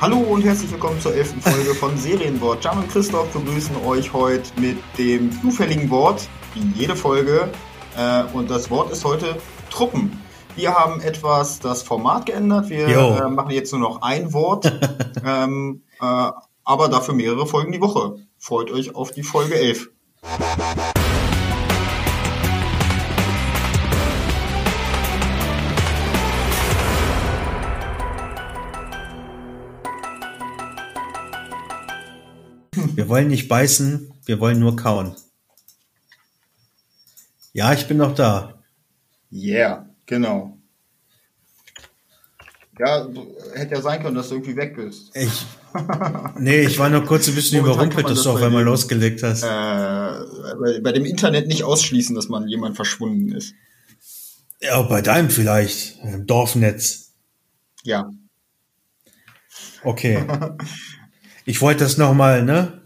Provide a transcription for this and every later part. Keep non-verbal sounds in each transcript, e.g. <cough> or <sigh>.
Hallo und herzlich willkommen zur elften Folge von Serienwort. Jan und Christoph begrüßen euch heute mit dem zufälligen Wort, wie jede Folge. Äh, und das Wort ist heute Truppen. Wir haben etwas das Format geändert. Wir äh, machen jetzt nur noch ein Wort, <laughs> ähm, äh, aber dafür mehrere Folgen die Woche. Freut euch auf die Folge 11. wollen nicht beißen, wir wollen nur kauen. Ja, ich bin noch da. Yeah, genau. Ja, hätte ja sein können, dass du irgendwie weg bist. Ich, nee, ich war nur kurz ein bisschen <laughs> überrumpelt, dass du auf einmal losgelegt hast. Äh, bei dem Internet nicht ausschließen, dass man jemand verschwunden ist. Ja, bei deinem vielleicht, im Dorfnetz. Ja. Okay. <laughs> Ich wollte das nochmal, ne?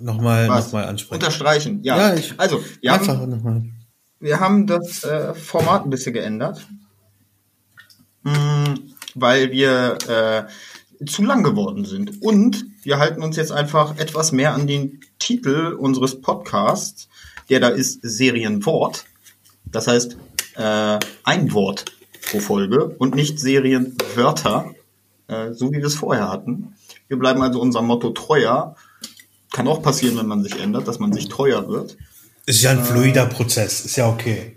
Nochmal, nochmal ansprechen. Unterstreichen, ja. ja ich, also, wir haben, nochmal. wir haben das äh, Format ein bisschen geändert. Mh, hm, weil wir äh, zu lang geworden sind. Und wir halten uns jetzt einfach etwas mehr an den Titel unseres Podcasts, der da ist Serienwort. Das heißt, äh, ein Wort pro Folge und nicht Serienwörter, äh, so wie wir es vorher hatten. Wir bleiben also unserem Motto treuer. Kann auch passieren, wenn man sich ändert, dass man sich treuer wird. Ist ja ein fluider äh, Prozess, ist ja okay.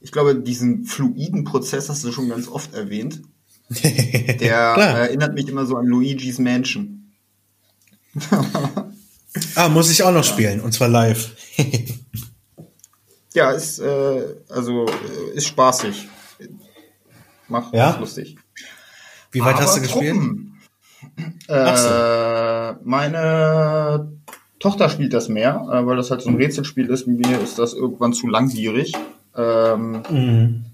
Ich glaube, diesen fluiden Prozess hast du schon ganz oft erwähnt. Der <laughs> erinnert mich immer so an Luigi's Mansion. <laughs> ah, muss ich auch noch spielen, und zwar live. <laughs> ja, ist, äh, also, äh, ist spaßig. Macht ja? lustig. Wie weit Aber hast du gespielt? Truppen, äh, meine Tochter spielt das mehr, äh, weil das halt so ein Rätselspiel ist. Mir ist das irgendwann zu langwierig. Ähm, mhm.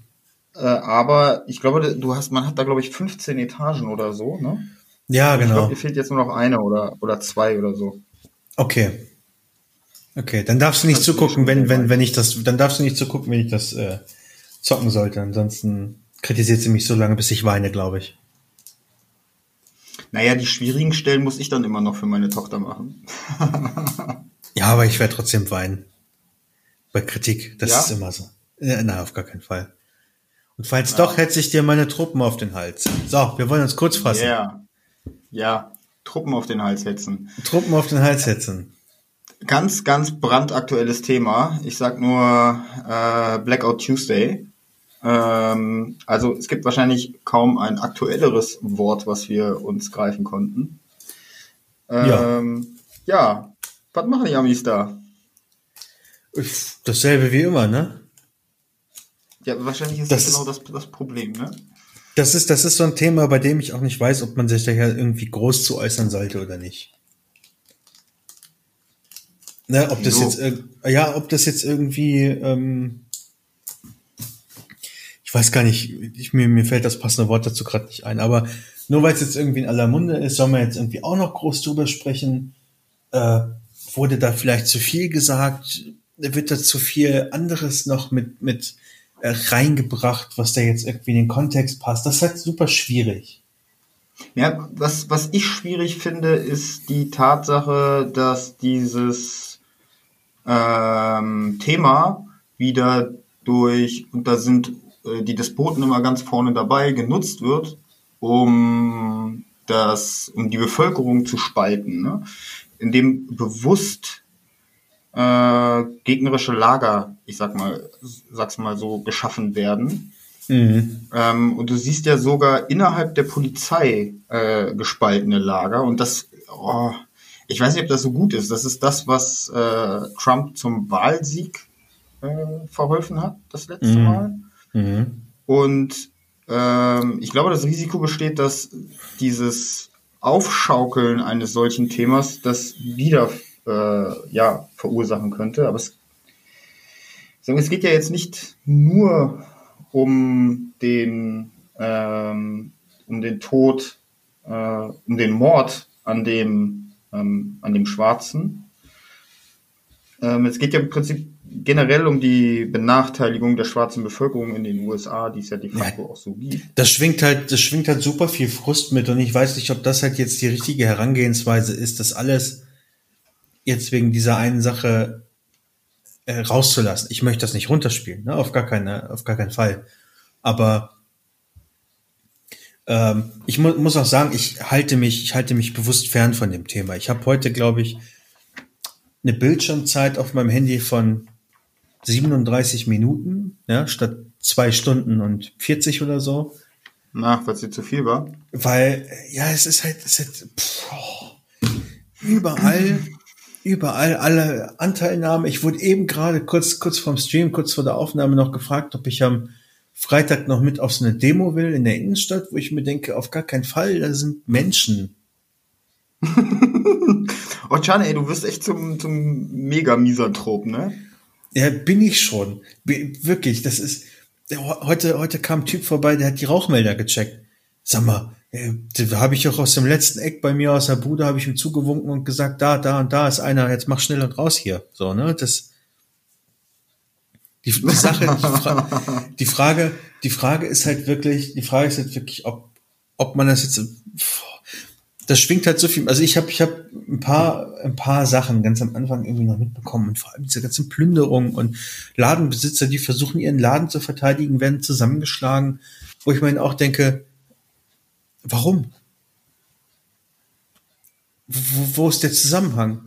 äh, aber ich glaube, du hast, man hat da glaube ich 15 Etagen oder so, ne? Ja, genau. Ich glaube, dir fehlt jetzt nur noch eine oder, oder zwei oder so. Okay. Okay, dann darfst du nicht zugucken, wenn, wenn, wenn ich das, dann darfst du nicht zugucken, wenn ich das äh, zocken sollte. Ansonsten kritisiert sie mich so lange, bis ich weine, glaube ich. Naja, die schwierigen Stellen muss ich dann immer noch für meine Tochter machen. <laughs> ja, aber ich werde trotzdem weinen. Bei Kritik, das ja? ist immer so. Nein, auf gar keinen Fall. Und falls ja. doch, hetze ich dir meine Truppen auf den Hals. So, wir wollen uns kurz fassen. Ja, ja, Truppen auf den Hals hetzen. Truppen auf den Hals hetzen. Ganz, ganz brandaktuelles Thema. Ich sag nur äh, Blackout Tuesday. Ähm, also es gibt wahrscheinlich kaum ein aktuelleres Wort, was wir uns greifen konnten. Ähm, ja. ja, was machen die Amis da? Dasselbe wie immer, ne? Ja, wahrscheinlich ist das, das genau das, das Problem, ne? Das ist, das ist so ein Thema, bei dem ich auch nicht weiß, ob man sich daher irgendwie groß zu äußern sollte oder nicht. Ne, ob das so. jetzt, ja, ob das jetzt irgendwie, ähm, ich weiß gar nicht, ich, mir, mir fällt das passende Wort dazu gerade nicht ein, aber nur weil es jetzt irgendwie in aller Munde ist, soll man jetzt irgendwie auch noch groß drüber sprechen. Äh, wurde da vielleicht zu viel gesagt? Wird da zu viel anderes noch mit, mit äh, reingebracht, was da jetzt irgendwie in den Kontext passt? Das ist halt super schwierig. Ja, was, was ich schwierig finde, ist die Tatsache, dass dieses ähm, Thema wieder durch, und da sind die Despoten immer ganz vorne dabei genutzt wird, um das, um die Bevölkerung zu spalten, ne? indem bewusst äh, gegnerische Lager, ich sag mal, sag's mal so, geschaffen werden. Mhm. Ähm, und du siehst ja sogar innerhalb der Polizei äh, gespaltene Lager und das, oh, ich weiß nicht, ob das so gut ist. Das ist das, was äh, Trump zum Wahlsieg äh, verholfen hat, das letzte mhm. Mal. Mhm. Und ähm, ich glaube, das Risiko besteht, dass dieses Aufschaukeln eines solchen Themas das wieder äh, ja, verursachen könnte. Aber es, es geht ja jetzt nicht nur um den, ähm, um den Tod, äh, um den Mord an dem, ähm, an dem Schwarzen. Ähm, es geht ja im Prinzip generell um die Benachteiligung der schwarzen Bevölkerung in den USA, die es ja de facto ja, auch so gibt. Das schwingt halt, das schwingt halt super viel Frust mit und ich weiß nicht, ob das halt jetzt die richtige Herangehensweise ist, das alles jetzt wegen dieser einen Sache äh, rauszulassen. Ich möchte das nicht runterspielen, ne? auf gar keine, auf gar keinen Fall. Aber ähm, ich mu muss auch sagen, ich halte mich, ich halte mich bewusst fern von dem Thema. Ich habe heute, glaube ich, eine Bildschirmzeit auf meinem Handy von 37 Minuten, ja, statt zwei Stunden und 40 oder so. Na, weil dir zu viel war? Weil, ja, es ist halt, es ist halt pff, überall, überall alle Anteilnahme. Ich wurde eben gerade kurz, kurz vorm Stream, kurz vor der Aufnahme noch gefragt, ob ich am Freitag noch mit auf so eine Demo will in der Innenstadt, wo ich mir denke, auf gar keinen Fall, da sind Menschen. <laughs> oh, Can, ey, du wirst echt zum, zum Mega-Misanthrop, ne? Ja, bin ich schon. Wirklich, das ist. Heute, heute kam ein Typ vorbei, der hat die Rauchmelder gecheckt. Sag mal, äh, habe ich auch aus dem letzten Eck bei mir aus der Bude, habe ich ihm zugewunken und gesagt, da, da und da ist einer, jetzt mach schnell und raus hier. So, ne? Das. Die, die Sache, die, Fra die Frage, die Frage ist halt wirklich, die Frage ist halt wirklich, ob, ob man das jetzt das schwingt halt so viel. Also ich habe ich habe ein paar ein paar Sachen ganz am Anfang irgendwie noch mitbekommen und vor allem diese ganzen Plünderungen und Ladenbesitzer, die versuchen ihren Laden zu verteidigen, werden zusammengeschlagen, wo ich mir auch denke, warum? Wo, wo ist der Zusammenhang?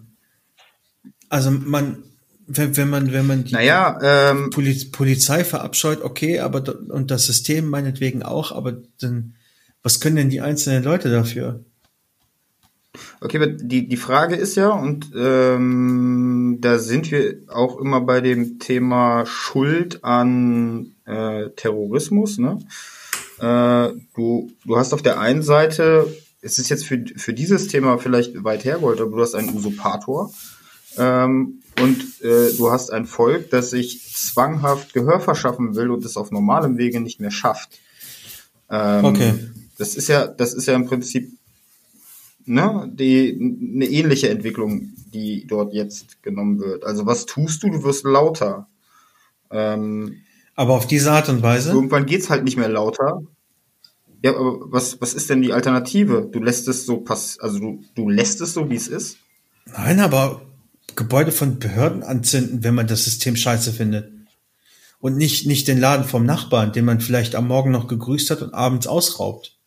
Also man wenn, wenn man wenn man die naja, ähm, Poliz Polizei verabscheut, okay, aber und das System meinetwegen auch, aber dann was können denn die einzelnen Leute dafür? Okay, die, die Frage ist ja, und ähm, da sind wir auch immer bei dem Thema Schuld an äh, Terrorismus. Ne? Äh, du, du hast auf der einen Seite, es ist jetzt für, für dieses Thema vielleicht weit hergeholt, aber du hast einen Usurpator ähm, und äh, du hast ein Volk, das sich zwanghaft Gehör verschaffen will und es auf normalem Wege nicht mehr schafft. Ähm, okay. Das ist ja, das ist ja im Prinzip ne, die, eine ähnliche Entwicklung, die dort jetzt genommen wird. Also was tust du? Du wirst lauter. Ähm, aber auf diese Art und Weise? Irgendwann geht's halt nicht mehr lauter. Ja, aber was, was ist denn die Alternative? Du lässt es so pass, also du, du lässt es so, wie es ist? Nein, aber Gebäude von Behörden anzünden, wenn man das System scheiße findet. Und nicht, nicht den Laden vom Nachbarn, den man vielleicht am Morgen noch gegrüßt hat und abends ausraubt.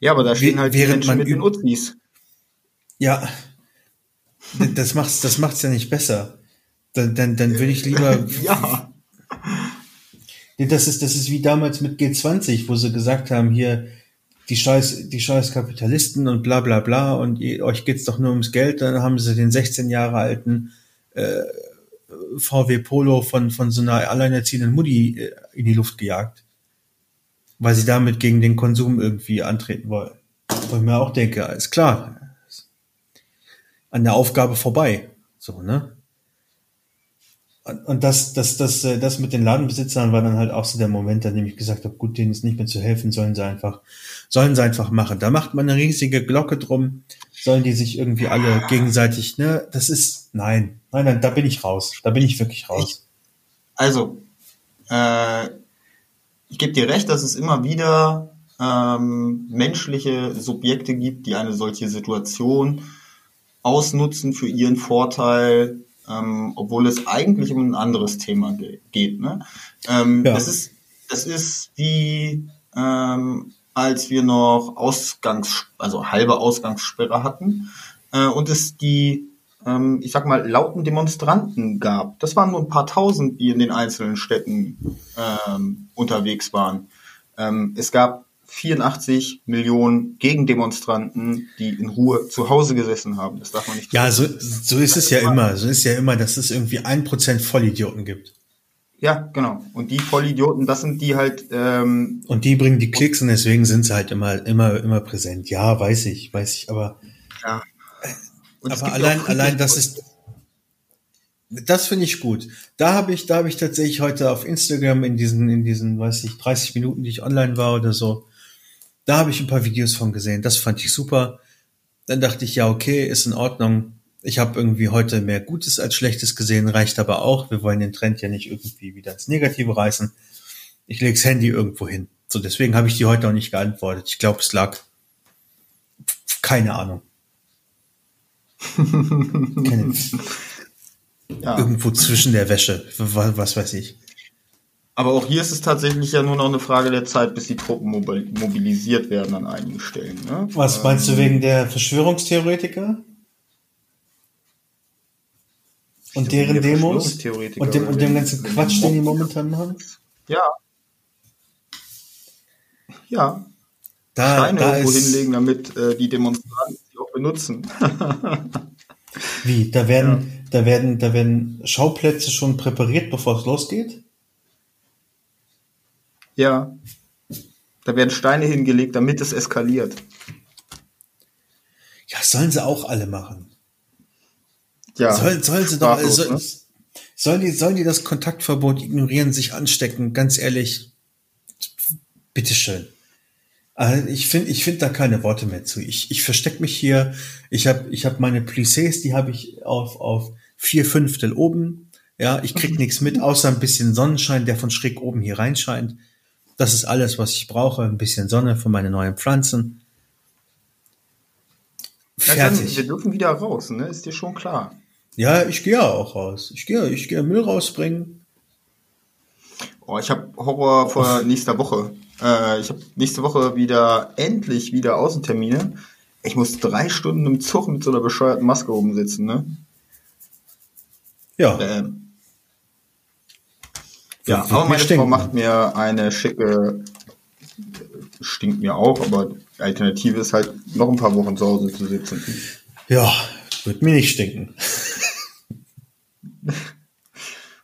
Ja, aber da stehen halt während Menschen mit den Uznis. Ja, das macht's, das macht's ja nicht besser. Dann, dann, dann würde ich lieber. <laughs> ja. Das ist, das ist wie damals mit G20, wo sie gesagt haben, hier, die scheiß, die scheiß Kapitalisten und bla bla bla und ihr, euch geht's doch nur ums Geld. Dann haben sie den 16 Jahre alten äh, VW Polo von, von so einer alleinerziehenden Mutti äh, in die Luft gejagt weil sie damit gegen den Konsum irgendwie antreten wollen. Wo ich mir auch denke, ist klar, an der Aufgabe vorbei. So, ne? Und das, das, das, äh, das mit den Ladenbesitzern war dann halt auch so der Moment, an dem ich gesagt habe, gut, denen ist nicht mehr zu helfen, sollen sie einfach, sollen sie einfach machen. Da macht man eine riesige Glocke drum, sollen die sich irgendwie alle gegenseitig, ne, das ist, nein, nein, nein, da bin ich raus, da bin ich wirklich raus. Ich, also, äh, ich gebe dir recht, dass es immer wieder ähm, menschliche Subjekte gibt, die eine solche Situation ausnutzen für ihren Vorteil, ähm, obwohl es eigentlich um ein anderes Thema ge geht. Ne? Ähm, ja. das, ist, das ist wie ähm, als wir noch Ausgangs, also halbe Ausgangssperre hatten äh, und es die ähm, ich sag mal, lauten Demonstranten gab. Das waren nur ein paar tausend, die in den einzelnen Städten ähm, unterwegs waren. Ähm, es gab 84 Millionen Gegendemonstranten, die in Ruhe zu Hause gesessen haben. Das darf man nicht. Ja, so, so ist es ja immer. So ist ja immer, dass es irgendwie ein Prozent Vollidioten gibt. Ja, genau. Und die Vollidioten, das sind die halt. Ähm, und die bringen die Klicks und deswegen sind sie halt immer, immer, immer präsent. Ja, weiß ich, weiß ich. Aber ja. Und aber allein, allein das ist, das finde ich gut. Da habe ich, da habe ich tatsächlich heute auf Instagram in diesen, in diesen, weiß ich, 30 Minuten, die ich online war oder so, da habe ich ein paar Videos von gesehen. Das fand ich super. Dann dachte ich, ja, okay, ist in Ordnung. ich habe irgendwie heute mehr Gutes als Schlechtes gesehen, reicht aber auch. Wir wollen den Trend ja nicht irgendwie wieder ins Negative reißen. Ich lege das Handy irgendwo hin. So, deswegen habe ich die heute auch nicht geantwortet. Ich glaube, es lag keine Ahnung. Keine, ja. Irgendwo zwischen der Wäsche, was, was weiß ich. Aber auch hier ist es tatsächlich ja nur noch eine Frage der Zeit, bis die Truppen mobilisiert werden an einigen Stellen. Ne? Was meinst du wegen der Verschwörungstheoretiker? Und deren Demos? Und dem, und dem ganzen Quatsch, den die momentan machen? Ja. Ja. Da, Steine da irgendwo hinlegen, damit äh, die Demonstranten benutzen. <laughs> Wie? Da werden, ja. da werden, da werden Schauplätze schon präpariert, bevor es losgeht? Ja. Da werden Steine hingelegt, damit es eskaliert. Ja, sollen sie auch alle machen. Ja. Sollen, sollen sie doch, soll, ne? sollen die, sollen die das Kontaktverbot ignorieren, sich anstecken? Ganz ehrlich, bitteschön. Also ich finde ich finde da keine Worte mehr zu. Ich, ich verstecke mich hier. Ich habe ich hab meine Plissés, die habe ich auf, auf vier Fünftel oben. Ja, ich krieg nichts mit, außer ein bisschen Sonnenschein, der von schräg oben hier reinscheint. Das ist alles, was ich brauche. Ein bisschen Sonne für meine neuen Pflanzen. Fertig. Wir dürfen wieder raus, ne? Ist dir schon klar. Ja, ich gehe ja auch raus. Ich gehe, ich gehe Müll rausbringen. Oh, ich habe Horror vor nächster Woche. Äh, ich habe nächste Woche wieder endlich wieder Außentermine. Ich muss drei Stunden im Zug mit so einer bescheuerten Maske oben sitzen, ne? Ja. Ähm, ja, aber meine Frau macht mir eine schicke, stinkt mir auch, aber die Alternative ist halt noch ein paar Wochen zu Hause zu sitzen. Ja, wird mir nicht stinken. <laughs>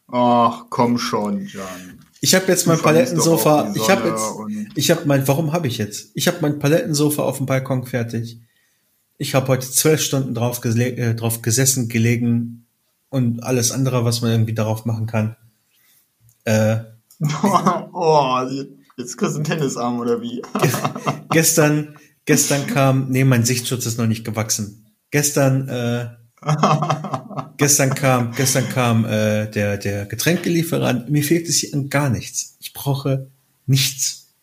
Ach, komm schon, Jan. Ich habe jetzt mein Palettensofa. Ich habe jetzt, ich habe mein, warum habe ich jetzt? Ich habe mein Palettensofa auf dem Balkon fertig. Ich habe heute zwölf Stunden drauf, äh, drauf gesessen, gelegen und alles andere, was man irgendwie darauf machen kann. Äh, <laughs> oh, jetzt kriegst du einen Tennisarm oder wie? gestern, gestern kam, nee, mein Sichtschutz ist noch nicht gewachsen. Gestern, äh, <laughs> gestern kam, gestern kam äh, der der Getränkelieferant. Mir fehlt es hier an gar nichts. Ich brauche nichts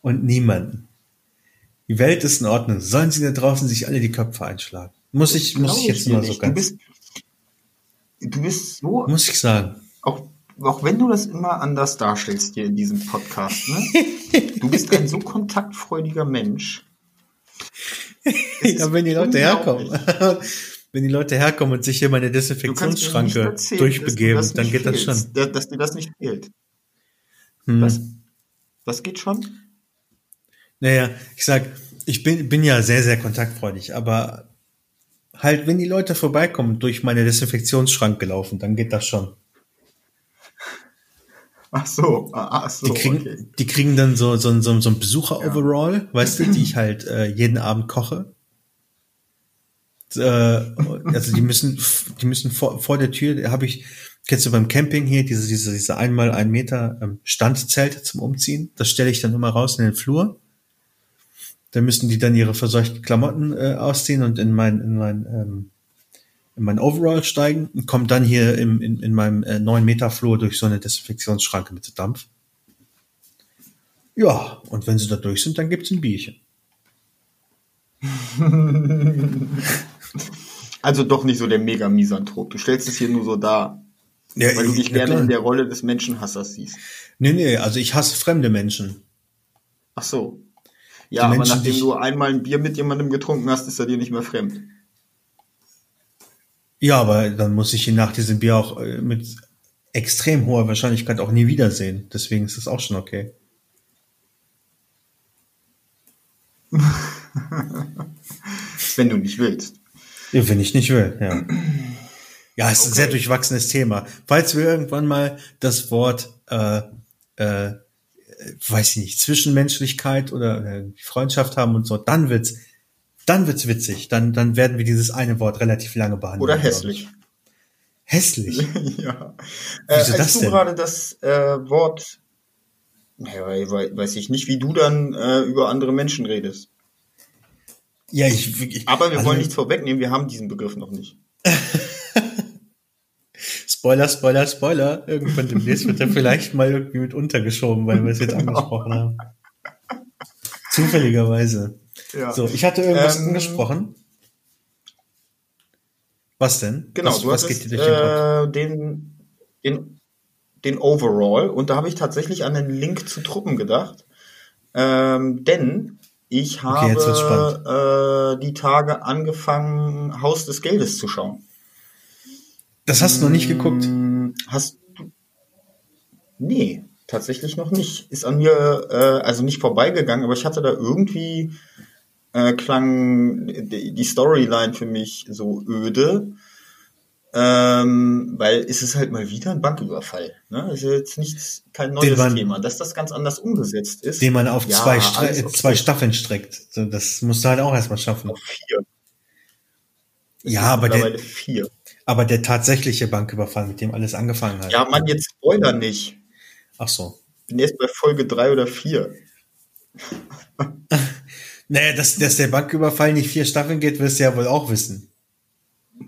und niemanden. Die Welt ist in Ordnung. Sollen sie da draußen sich alle die Köpfe einschlagen? Muss ich, muss ich jetzt mal so ganz. Du bist, du bist so. Muss ich sagen. Auch auch wenn du das immer anders darstellst hier in diesem Podcast, ne? <laughs> du bist ein so kontaktfreudiger Mensch. ja, wenn die Leute herkommen. Wenn die Leute herkommen und sich hier meine Desinfektionsschranke erzählen, durchbegeben, das dann geht fehlst, das schon. Dass dir das nicht fehlt. Hm. Was? Was geht schon? Naja, ich sag, ich bin, bin ja sehr, sehr kontaktfreudig, aber halt, wenn die Leute vorbeikommen, durch meine Desinfektionsschranke laufen, dann geht das schon. Ach so, ach so. Die kriegen, okay. die kriegen dann so, so, so, so ein Besucher-Overall, ja. weißt du, die ich halt äh, jeden Abend koche. Äh, also die müssen, die müssen vor, vor der Tür, habe ich, kennst du beim Camping hier, diese, diese, diese einmal ein Meter ähm, Standzelte zum Umziehen. Das stelle ich dann immer raus in den Flur. Da müssen die dann ihre verseuchten Klamotten äh, ausziehen und in mein, in mein ähm, in mein Overall steigen und komme dann hier im, in, in meinem äh, 9 Meter Flur durch so eine Desinfektionsschranke mit Dampf. Ja, und wenn sie da durch sind, dann gibt's ein Bierchen. <laughs> also doch nicht so der mega Misanthrop. Du stellst es hier nur so dar. Ja, weil du dich gerne in der Rolle des Menschenhassers siehst. Nee, nee, also ich hasse fremde Menschen. Ach so. Ja, Die aber Menschen, nachdem du einmal ein Bier mit jemandem getrunken hast, ist er dir nicht mehr fremd. Ja, aber dann muss ich ihn nach diesem Bier auch äh, mit extrem hoher Wahrscheinlichkeit auch nie wiedersehen. Deswegen ist das auch schon okay. <laughs> wenn du nicht willst. Wenn ich nicht will, ja. <clears throat> Ja, es ist ein sehr durchwachsenes Thema. Falls wir irgendwann mal das Wort, äh, äh, weiß ich nicht, Zwischenmenschlichkeit oder äh, Freundschaft haben und so, dann wird's dann wird's witzig. Dann, dann werden wir dieses eine Wort relativ lange behandeln. Oder hässlich. Hässlich? <laughs> ja. Äh, Wieso als das du denn? gerade das äh, Wort, naja, weiß ich nicht, wie du dann äh, über andere Menschen redest. Ja, ich, ich Aber wir also, wollen nichts vorwegnehmen, wir haben diesen Begriff noch nicht. <laughs> Spoiler, Spoiler, Spoiler. Irgendwann demnächst wird er vielleicht mal irgendwie mit untergeschoben, weil wir es jetzt angesprochen haben. Zufälligerweise. Ja. So, ich hatte irgendwas Ähm, angesprochen. Was denn? Genau, was, du was hattest, geht dir durch den Kopf? äh, den, den, den Overall und da habe ich tatsächlich an den Link zu Truppen gedacht. Ähm, denn ich Okay, habe äh, die Tage angefangen, Haus des Geldes zu schauen. Das hast du noch nicht geguckt. Hm, Hast du. Nee, tatsächlich noch nicht. Ist an mir, äh, also nicht vorbeigegangen, aber ich hatte da irgendwie, äh, klang die Storyline für mich so öde. Ähm, weil es ist halt mal wieder ein Banküberfall. Ne? Ist ja jetzt nichts, kein neues man- Thema. Dass das ganz anders umgesetzt ist. Den man auf Ja, zwei, okay. zwei Staffeln streckt. So, das musst du halt auch erstmal schaffen. Auf vier. Es Ja, aber der, vier. aber der tatsächliche Banküberfall, mit dem alles angefangen hat. Ja, Mann, jetzt Spoiler nicht. Ach so. Bin erst bei Folge drei oder vier. <laughs> Naja, dass, dass der Banküberfall nicht vier Staffeln geht, wirst du ja wohl auch wissen.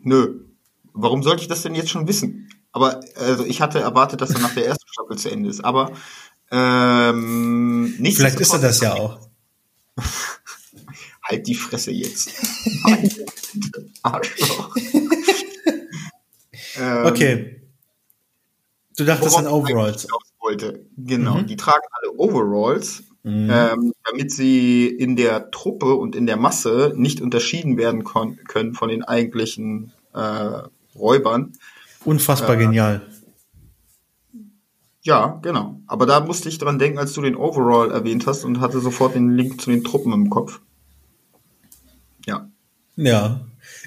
Nö. Warum sollte ich das denn jetzt schon wissen? Aber also ich hatte erwartet, dass er nach der ersten Staffel zu Ende ist. Aber ähm, nicht Vielleicht ist er das ja auch. Halt die Fresse jetzt. <laughs> Arschloch. <laughs> ähm, Okay. Du dachtest an Overalls. wollte. Genau. Mhm. Die tragen alle Overalls, Mhm. ähm, damit sie in der Truppe und in der Masse nicht unterschieden werden können von den eigentlichen äh, Räubern. Unfassbar äh, genial. Ja, genau. Aber da musste ich dran denken, als du den Overall erwähnt hast und hatte sofort den Link zu den Truppen im Kopf. Ja. Ja.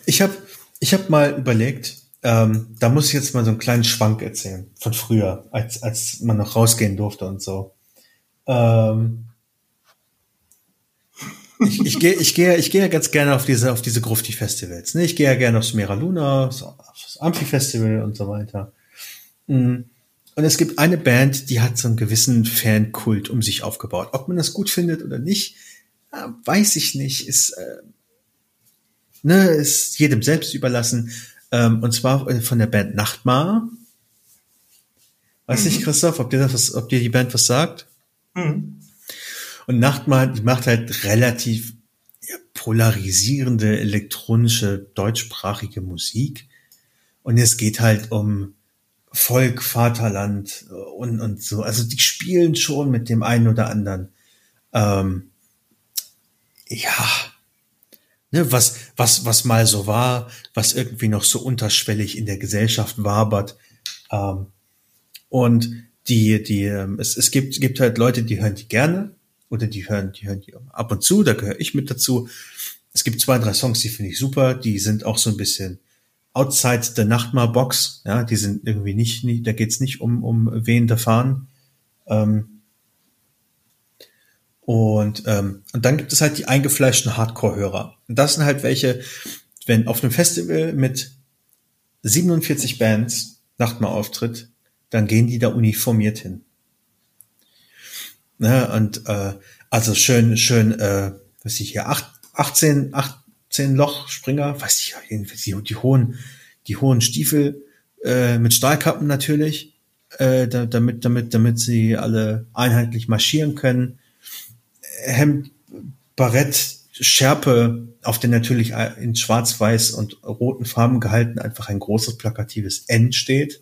Ich habe ich hab mal überlegt, ähm, da muss ich jetzt mal so einen kleinen Schwank erzählen von früher, als, als man noch rausgehen durfte und so. Ähm, ich, ich gehe ich gehe ich gehe ja ganz gerne auf diese auf diese Grufti-Festivals. Ne? Ich gehe ja gerne aufs Mera Luna, aufs Amphi-Festival und so weiter. Mm. Und es gibt eine Band, die hat so einen gewissen Fankult um sich aufgebaut. Ob man das gut findet oder nicht, äh, weiß ich nicht. Ist äh, ne, ist jedem selbst überlassen. Ähm, und zwar äh, von der Band Nachtmar. Weiß nicht, Christoph, ob dir das ob dir die Band was sagt? Mhm. Und Nachtmar, die macht halt relativ polarisierende elektronische deutschsprachige Musik. Und es geht halt um Volk, Vaterland äh, und, und so. Also die spielen schon mit dem einen oder anderen. Ähm, ja, ne, was, was, was mal so war, was irgendwie noch so unterschwellig in der Gesellschaft wabert. Ähm, und die, die, ähm, es, es gibt, gibt halt Leute, die hören die gerne oder die hören, die hören die ab und zu, da gehöre ich mit dazu. Es gibt zwei, drei Songs, die finde ich super, die sind auch so ein bisschen outside the Nachtmar Box, ja, die sind irgendwie nicht, nicht da geht's nicht um, um wehende Fahnen. Ähm, und, ähm, und dann gibt es halt die eingefleischten Hardcore-Hörer. Und das sind halt welche, wenn auf einem Festival mit 47 Bands Nachtmar auftritt, dann gehen die da uniformiert hin. Ne, und äh, also schön, schön, äh, weiß ich hier, acht, 18, 18 Loch Springer, weiß ich ja, jedenfalls die, die hohen, die hohen Stiefel äh, mit Stahlkappen natürlich, äh, da, damit, damit, damit sie alle einheitlich marschieren können. Hemd, Barett, Schärpe, auf der natürlich in schwarz-weiß und roten Farben gehalten einfach ein großes plakatives N steht.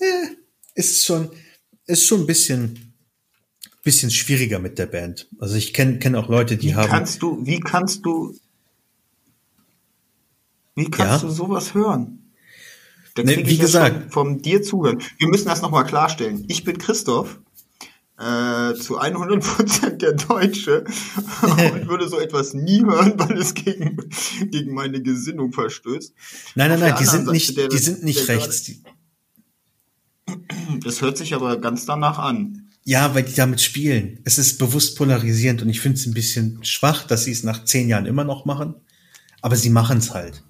Äh, ist schon, ist schon ein bisschen, bisschen schwieriger mit der Band. Also ich kenne kenn auch Leute, die Wie haben. kannst du, wie kannst du, wie kannst Ja? du sowas hören? Da Ne, krieg wie gesagt. vom dir zuhören. Wir müssen das nochmal klarstellen. Ich bin Christoph, äh, zu 100% der Deutsche <laughs> und <laughs> würde so etwas nie hören, weil es gegen, gegen meine Gesinnung verstößt. Nein, nein, nein, die sind anderen nicht, Seite, der- die sind nicht rechts. Das hört sich aber ganz danach an. Ja, weil die damit spielen. Es ist bewusst polarisierend und ich finde es ein bisschen schwach, dass sie es nach zehn Jahren immer noch machen. Aber sie machen es halt.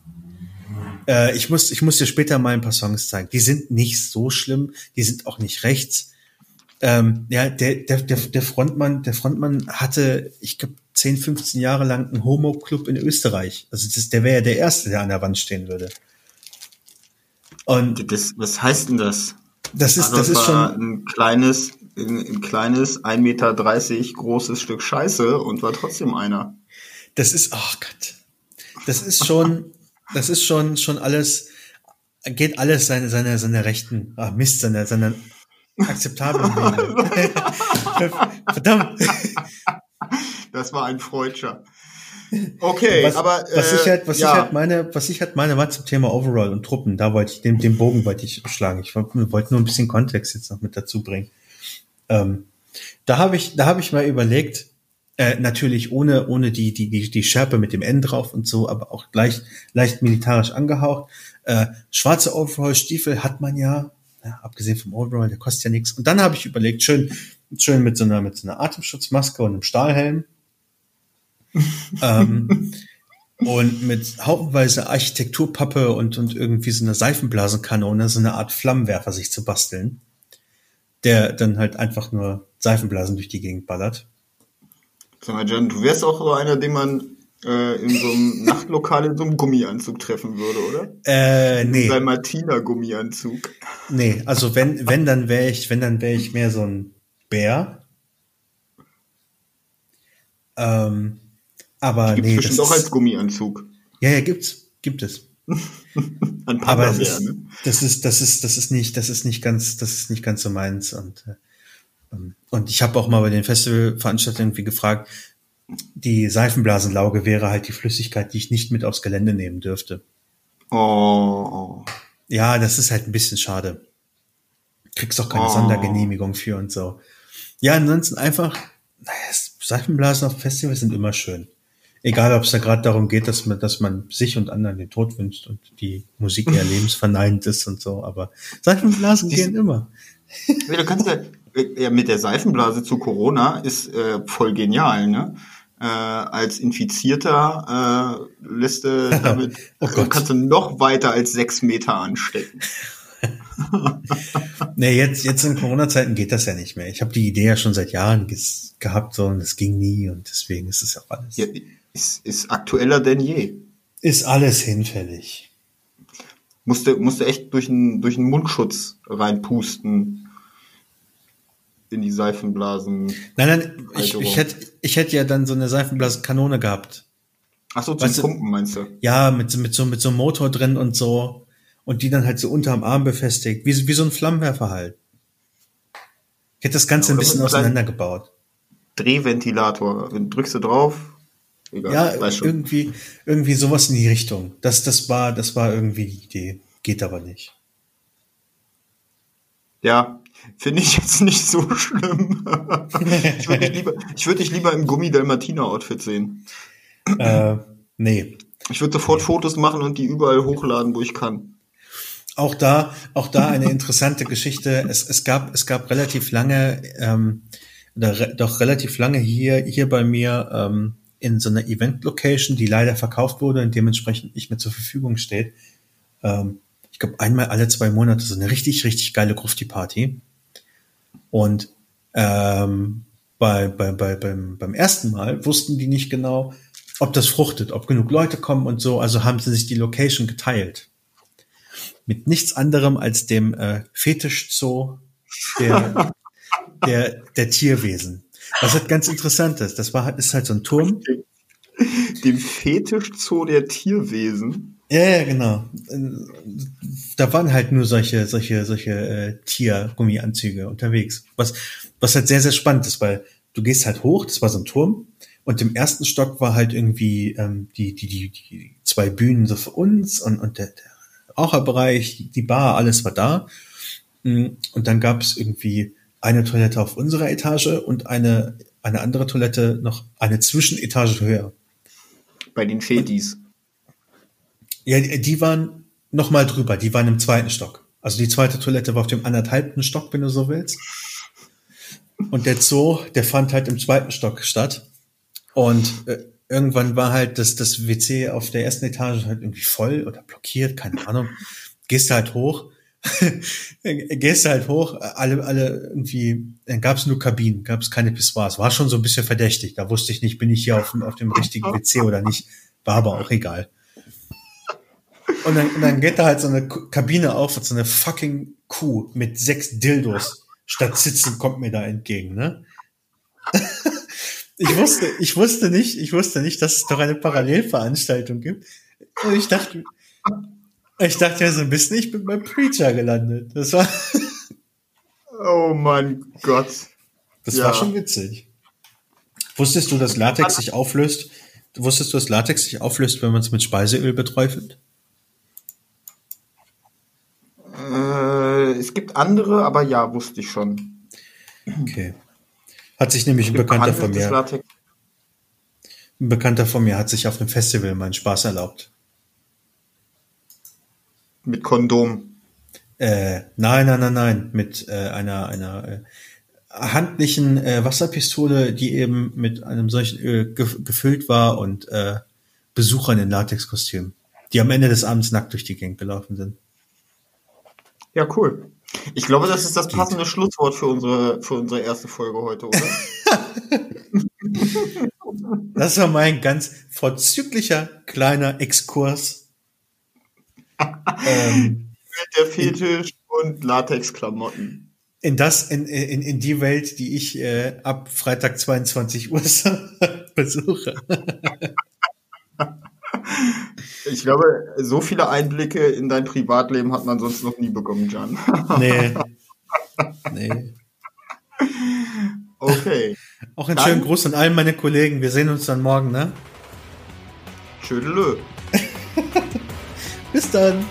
Äh, ich, muss, ich muss dir später mal ein paar Songs zeigen. Die sind nicht so schlimm, die sind auch nicht rechts. Ähm, ja, der, der, der, der Frontmann, der Frontmann hatte, ich glaube, 10, 15 Jahre lang ein Homo-Club in Österreich. Also das, der wäre ja der Erste, der an der Wand stehen würde. Und das, was heißt denn das? Das ist, das ist schon ein kleines, ein, ein kleines 1,30 Meter großes Stück Scheiße und war trotzdem einer. Das ist, oh Gott. Das ist schon, das ist schon, schon alles, geht alles seine, seine, seine Rechten, ah, Mist, seine, seine akzeptablen. <laughs> Verdammt. Das war ein Freudscher. Okay, was, aber was äh, ich halt, was ja. ich halt meine, was ich halt meine, war zum Thema Overall und Truppen. Da wollte ich den, den Bogen wollte ich schlagen. Ich wollte nur ein bisschen Kontext jetzt noch mit dazu bringen. Ähm, da habe ich, da habe ich mal überlegt, äh, natürlich ohne ohne die die die die Schärpe mit dem N drauf und so, aber auch leicht leicht militarisch angehaucht. Äh, schwarze Overall-Stiefel hat man ja, ja, abgesehen vom Overall, der kostet ja nichts. Und dann habe ich überlegt, schön schön mit so einer mit so einer Atemschutzmaske und einem Stahlhelm ähm, <laughs> und mit haufenweise Architekturpappe und, und irgendwie so eine Seifenblasenkanone, so eine Art Flammenwerfer sich zu basteln, der dann halt einfach nur Seifenblasen durch die Gegend ballert. Sag mal, Jan, du wärst auch so einer, den man äh, in so einem <laughs> Nachtlokal in so einem Gummianzug treffen würde, oder? Äh, nee. Sein Martina-Gummianzug. Nee, also wenn, wenn, dann wäre ich, wenn, dann wäre ich mehr so ein Bär. Ähm, aber Gibt's nee, bestimmt das auch als Gummianzug. ja, ja, gibt's, gibt es. <laughs> <laughs> Aber Panda-Bär, ist, ne? das ist, das ist, das ist nicht, das ist nicht ganz, das ist nicht ganz so meins und äh, ähm, und ich habe auch mal bei den Festivalveranstaltern irgendwie gefragt, die Seifenblasenlauge wäre halt die Flüssigkeit, die ich nicht mit aufs Gelände nehmen dürfte. Oh, oh. Ja, das ist halt ein bisschen schade. Kriegst doch keine Oh. Sondergenehmigung für und so. Ja, ansonsten einfach, naja, Seifenblasen auf Festivals sind immer schön. Egal, ob es da gerade darum geht, dass man, dass man sich und anderen den Tod wünscht und die Musik eher <laughs> lebensverneinend ist und so, aber Seifenblasen gehen immer. <laughs> Ja, du kannst ja, ja mit der Seifenblase zu Corona ist äh, voll genial, ne? Äh, als Infizierter äh, lässt du <laughs> damit Oh kannst du noch weiter als sechs Meter anstecken. Nee, jetzt, jetzt in Corona-Zeiten geht das ja nicht mehr. Ich habe die Idee ja schon seit Jahren gehabt so, und es ging nie und deswegen ist es auch alles. Ja, ist, ist aktueller denn je. Ist alles hinfällig. Musste, musste echt durch einen durch einen Mundschutz reinpusten in die Seifenblasen. Nein, nein, ich, ich hätte ich hätte ja dann so eine Seifenblasenkanone gehabt. Ach so, zum Weißt Pumpen meinst du? Ja, mit, so- mit so mit so einem Motor drin und so und die dann halt so unterm Arm befestigt, wie, wie so ein Flammenwerfer halt. Ich hätte das Ganze Ja, ein bisschen auseinandergebaut. Drehventilator. Drückst du drauf? Ja, irgendwie irgendwie sowas in die Richtung. Das das war das war irgendwie die Idee. Geht aber nicht. Ja, finde ich jetzt nicht so schlimm. <laughs> ich würde dich lieber, ich würde dich lieber im Gummi Dalmatiner Outfit sehen. äh, nee. Ich würde sofort Fotos machen und die überall hochladen, wo ich kann. Auch da, auch da eine interessante Geschichte. Es, es gab, es gab relativ lange, ähm, oder re, doch relativ lange hier, hier bei mir ähm, in so einer Event-Location, die leider verkauft wurde und dementsprechend nicht mehr zur Verfügung steht. Ähm, ich glaube einmal alle zwei Monate so eine richtig, richtig geile Grufti-Party. Und ähm, bei, bei, bei, beim, beim ersten Mal wussten die nicht genau, ob das fruchtet, ob genug Leute kommen und so. Also haben sie sich die Location geteilt mit nichts anderem als dem äh, Fetischzoo der, <laughs> der, der Tierwesen. Was halt ganz interessant ist, das war halt, ist halt so ein Turm. Dem Fetischzoo der Tierwesen. Ja, ja, genau. Da waren halt nur solche, solche, solche äh, Tiergummianzüge unterwegs. Was, was halt sehr, sehr spannend ist, weil du gehst halt hoch, das war so ein Turm, und im ersten Stock war halt irgendwie ähm, die, die, die, die zwei Bühnen so für uns und, und der, der Raucherbereich, die Bar, alles war da. Mm, Und dann gab es irgendwie eine Toilette auf unserer Etage und eine, eine andere Toilette noch eine Zwischenetage höher. Bei den Fetis. Ja, die die waren noch mal drüber, die waren im zweiten Stock. Also die zweite Toilette war auf dem anderthalbten Stock, wenn du so willst. Und der Zoo, der fand halt im zweiten Stock statt. Und äh, irgendwann war halt das, das WC auf der ersten Etage halt irgendwie voll oder blockiert, keine Ahnung. Gehst halt hoch, <laughs> gehst du halt hoch, alle, alle irgendwie, dann gab es nur Kabinen, gab es keine Pissoirs. War schon so ein bisschen verdächtig. Da wusste ich nicht, bin ich hier auf, auf dem richtigen <laughs> WC oder nicht. War aber auch egal. Und dann, und dann geht da halt so eine Kabine auf und so eine fucking Kuh mit sechs Dildos statt sitzen kommt mir da entgegen, ne? <laughs> ich wusste, ich wusste nicht, ich wusste nicht, dass es doch eine Parallelveranstaltung gibt. Und ich dachte, ich dachte ja so ein bisschen, ich bin beim Preacher gelandet. Das war. oh mein Gott. Das ja. war schon witzig. Wusstest du, dass Latex sich auflöst? Wusstest du, dass Latex sich auflöst, wenn man es mit Speiseöl beträufelt? Äh, es gibt andere, aber ja, wusste ich schon. Okay. Hat sich nämlich ein Bekannter von mir. Ein Bekannter von mir hat sich auf einem Festival meinen Spaß erlaubt. Mit Kondom. Äh, nein, nein, nein, nein. Mit äh, einer, einer äh, handlichen äh, Wasserpistole, die eben mit einem solchen Öl ge gefüllt war und äh, Besuchern in Latexkostümen, die am Ende des Abends nackt durch die Gegend gelaufen sind. Ja, cool. Ich glaube, das ist das passende Geht. Schlusswort für unsere, für unsere erste Folge heute, oder? <laughs> das war mein ganz vorzüglicher kleiner Exkurs. Ähm, der Fetisch in, und Latexklamotten. In das, in, in, in die Welt, die ich äh, ab Freitag 22 Uhr <laughs> besuche. Ich glaube, so viele Einblicke in dein Privatleben hat man sonst noch nie bekommen, Jan. <laughs> Nee. Nee. Okay. Auch einen dann, schönen Gruß an allen meine Kollegen. Wir sehen uns dann morgen, ne? Tschüdelö. Bis dann.